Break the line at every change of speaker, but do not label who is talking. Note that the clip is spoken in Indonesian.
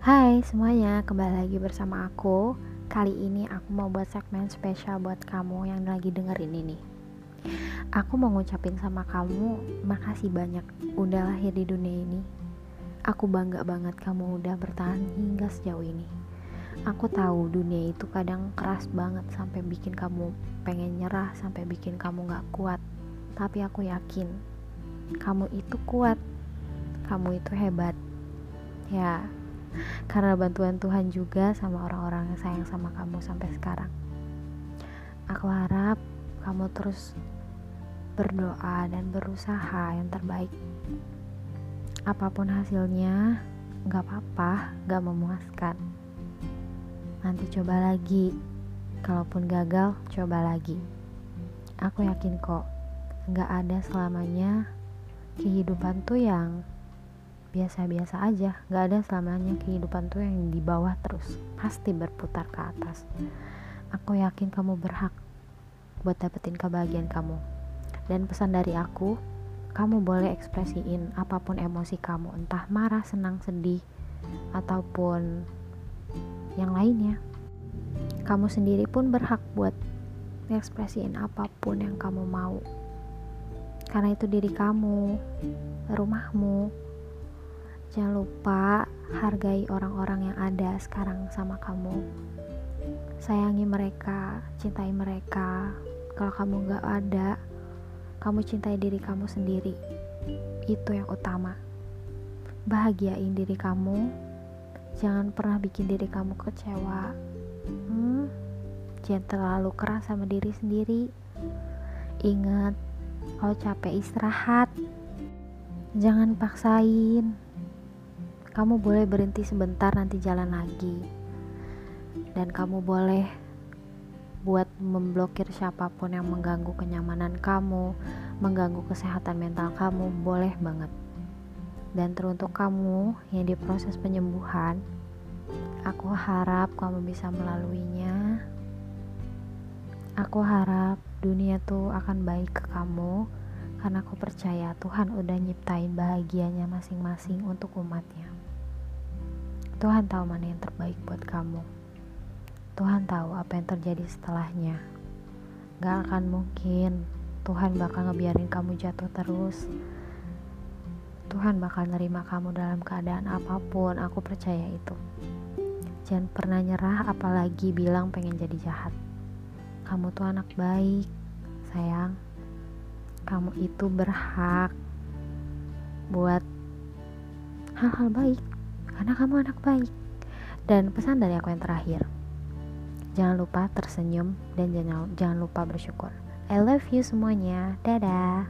Hai semuanya, kembali lagi bersama aku. Kali ini aku mau buat segmen spesial buat kamu yang lagi dengerin ini. Aku mau ngucapin sama kamu, makasih banyak udah lahir di dunia ini. Aku bangga banget kamu udah bertahan hingga sejauh ini. Aku tahu dunia itu kadang keras banget sampai bikin kamu pengen nyerah, sampai bikin kamu gak kuat. Tapi aku yakin, kamu itu kuat, kamu itu hebat. Ya, karena bantuan Tuhan juga sama orang-orang yang sayang sama kamu sampai sekarang. Aku harap kamu terus berdoa dan berusaha yang terbaik. Apa pun hasilnya, gak apa-apa, gak memuaskan. Nanti coba lagi, kalaupun gagal, coba lagi. Aku yakin kok, gak ada selamanya kehidupan tuh yang biasa-biasa aja. Gak ada selamanya kehidupan tuh yang di bawah terus pasti berputar ke atas. Aku yakin kamu berhak buat dapetin kebahagiaan kamu. Dan pesan dari aku kamu boleh ekspresiin apa pun emosi kamu entah marah, senang, sedih ataupun yang lainnya. Kamu sendiri pun berhak buat ekspresiin apa pun yang kamu mau. Karena itu diri kamu rumahmu Jangan lupa hargai orang-orang yang ada sekarang sama kamu. Sayangi mereka, cintai mereka. Kalau kamu gak ada, kamu cintai diri kamu sendiri. Itu yang utama. Bahagiain diri kamu. Jangan pernah bikin diri kamu kecewa. Hmm, jangan terlalu keras sama diri sendiri. Ingat, kalau capek istirahat. Jangan paksain kamu boleh berhenti sebentar nanti jalan lagi. Dan kamu boleh buat memblokir siapa pun yang mengganggu kenyamanan kamu mengganggu kesehatan mental kamu boleh banget. Dan teruntuk kamu yang di proses penyembuhan aku harap kamu bisa melaluinya. Aku harap dunia tuh akan baik ke kamu karena aku percaya Tuhan udah nyiptain bahagianya masing-masing untuk umatnya Tuhan tahu mana yang terbaik buat kamu. Tuhan tahu apa yang terjadi setelahnya. Gak akan mungkin Tuhan bakal ngebiarin kamu jatuh terus. Tuhan bakal nerima kamu dalam keadaan apa pun, aku percaya itu. Jangan pernah nyerah apalagi bilang pengen jadi jahat. Kamu tuh anak baik, sayang. Kamu itu berhak buat hal-hal baik karena kamu anak baik. Dan pesan dari aku yang terakhir, jangan lupa tersenyum dan jangan, jangan lupa bersyukur. I love you semuanya. Dadah.